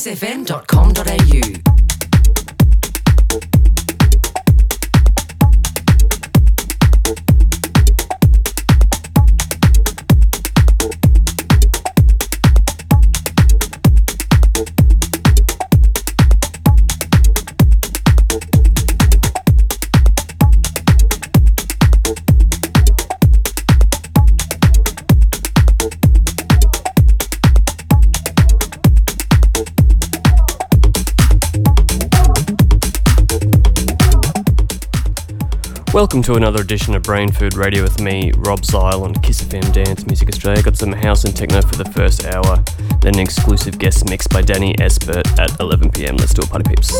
kissfm.com.au. Welcome to another edition of Brain Food Radio with me, Rob Zile on Kiss FM Dance Music Australia. Got some house and techno for the first hour, then an exclusive guest mix by Danny Espert at 11pm. Let's do a party peeps.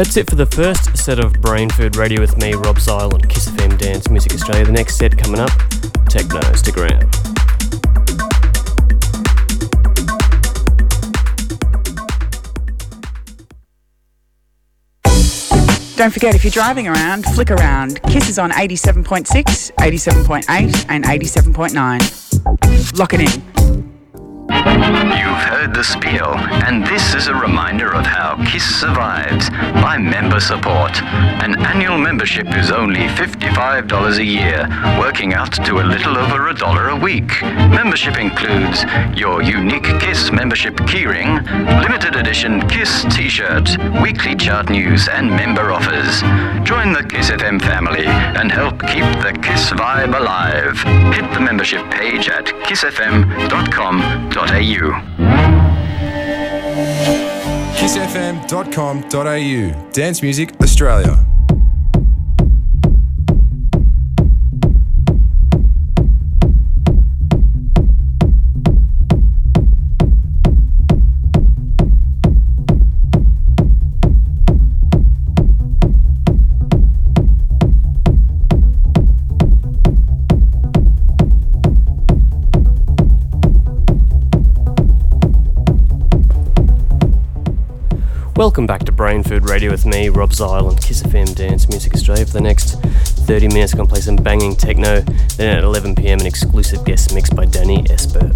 That's it for the first set of Brain Food Radio with me, Rob Zile, on Kiss FM Dance Music Australia. The next set coming up, Techno. Stick around. Don't forget, if you're driving around, flick around. Kiss is on 87.6, 87.8, and 87.9. Lock it in. The spiel, and this is a reminder of how KISS survives by member support. An annual membership is only $55 a year, working out to a little over a dollar a week. Membership includes your unique KISS membership keyring, limited edition KISS t-shirt, weekly chart news, and member offers. Join the KISS FM family and help keep the KISS vibe alive. Hit the membership page at kissfm.com.au kissfm.com.au Dance Music Australia. Welcome back to Brain Food Radio with me, Rob Zile, on Kiss FM Dance Music Australia. For the next 30 minutes, I'm going to play some banging techno. Then at 11 pm, an exclusive guest mix by Danny Espert.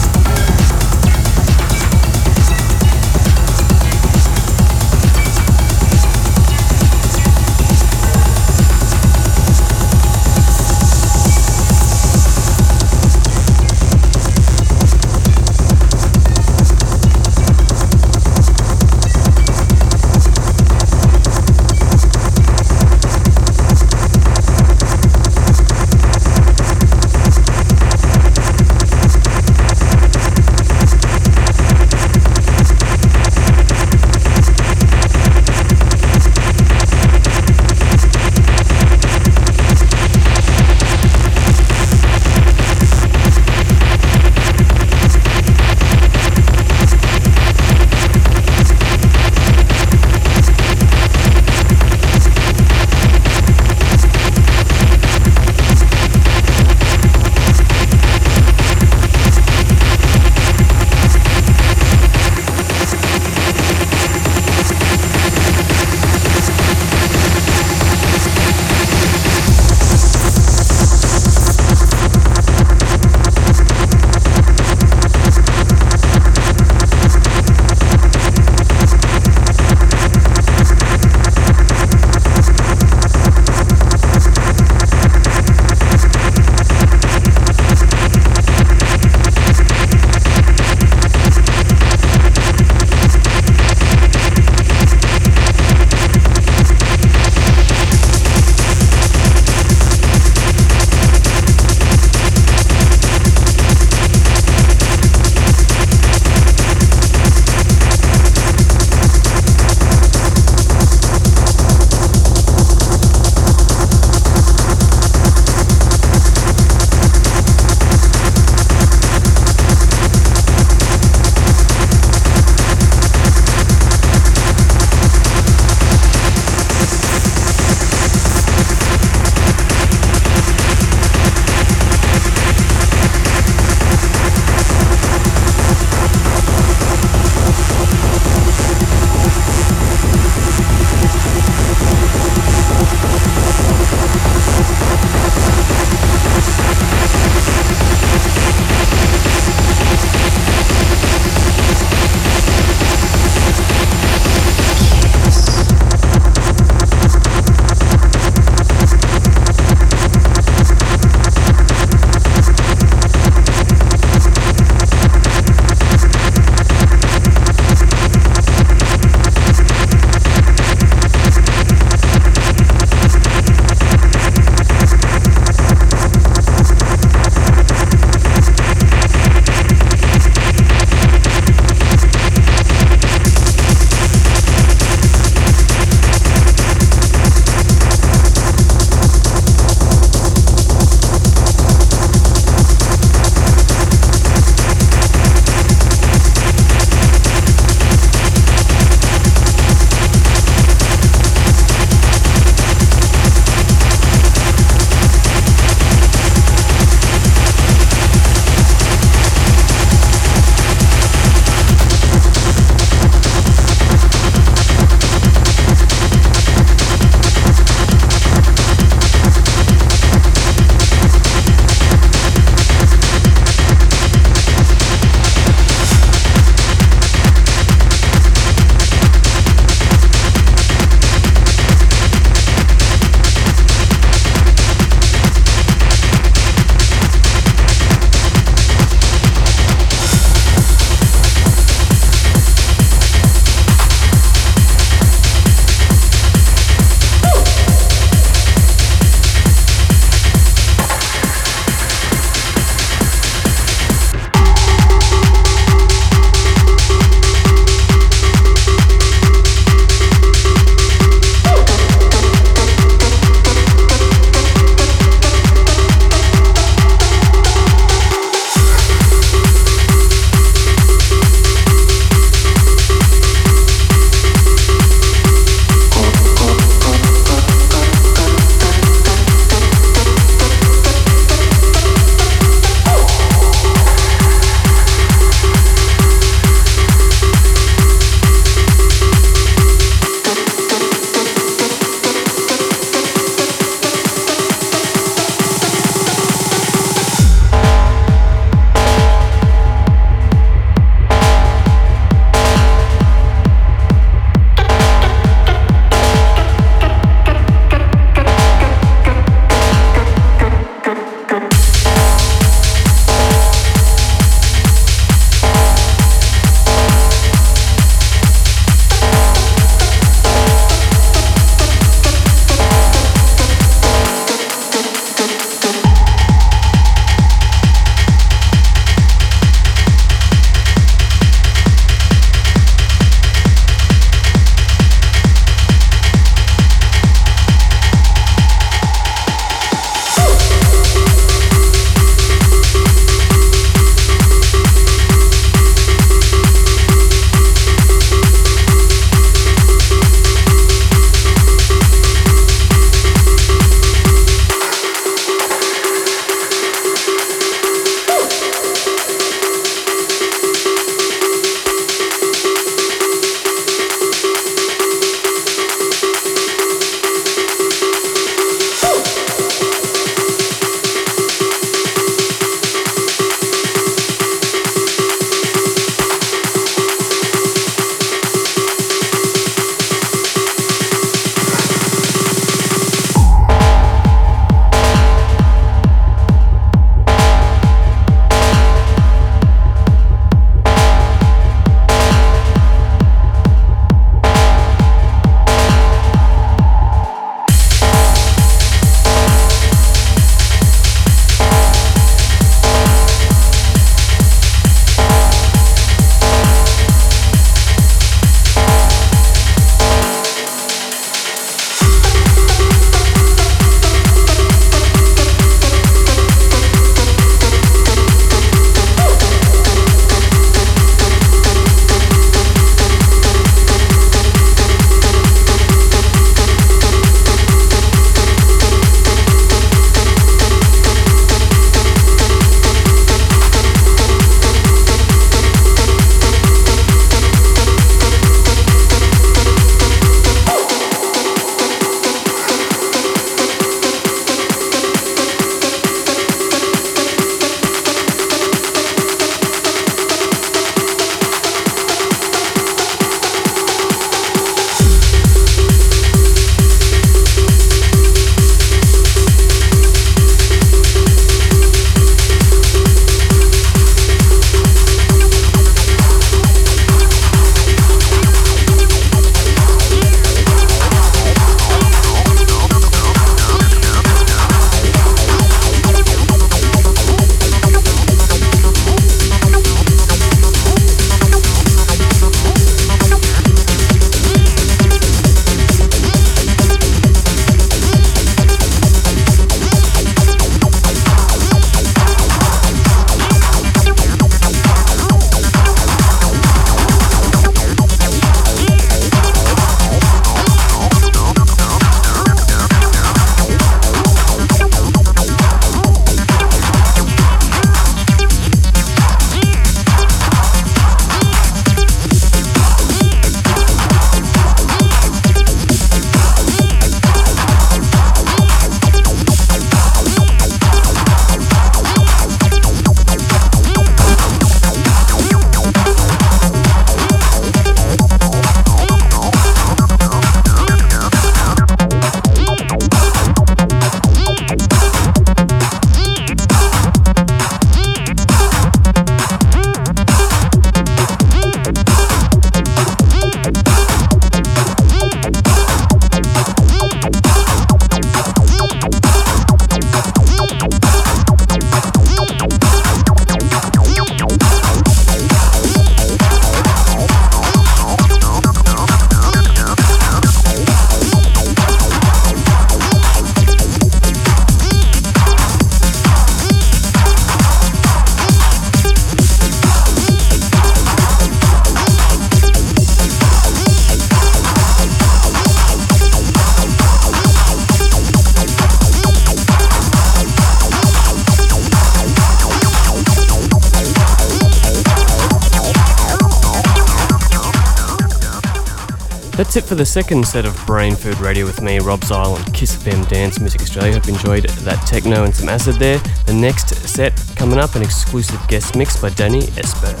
That's it for the second set of Brain Food Radio with me, Rob Zile on Kiss FM Dance Music Australia. Hope you enjoyed that techno and some acid there. The next set coming up, an exclusive guest mix by Danny Esper.